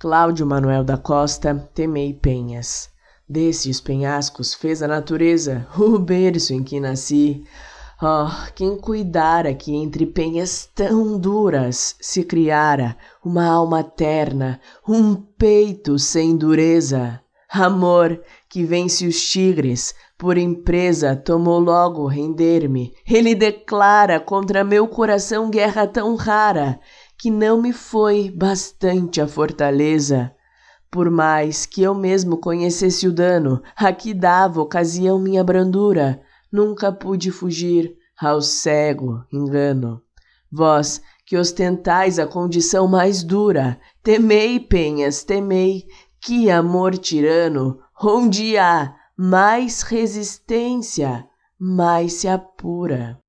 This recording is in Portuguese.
Cláudio Manuel da Costa, temei penhas. Desses penhascos fez a natureza o berço em que nasci. Oh, quem cuidara que entre penhas tão duras se criara uma alma terna, um peito sem dureza. Amor, que vence os tigres, por empresa tomou logo render-me. Ele declara contra meu coração guerra tão rara que não me foi bastante a fortaleza. Por mais que eu mesmo conhecesse o dano a que dava ocasião minha brandura, nunca pude fugir ao cego engano. Vós que ostentais a condição mais dura, temei, penhas, temei, que amor tirano, onde há mais resistência, mais se apura.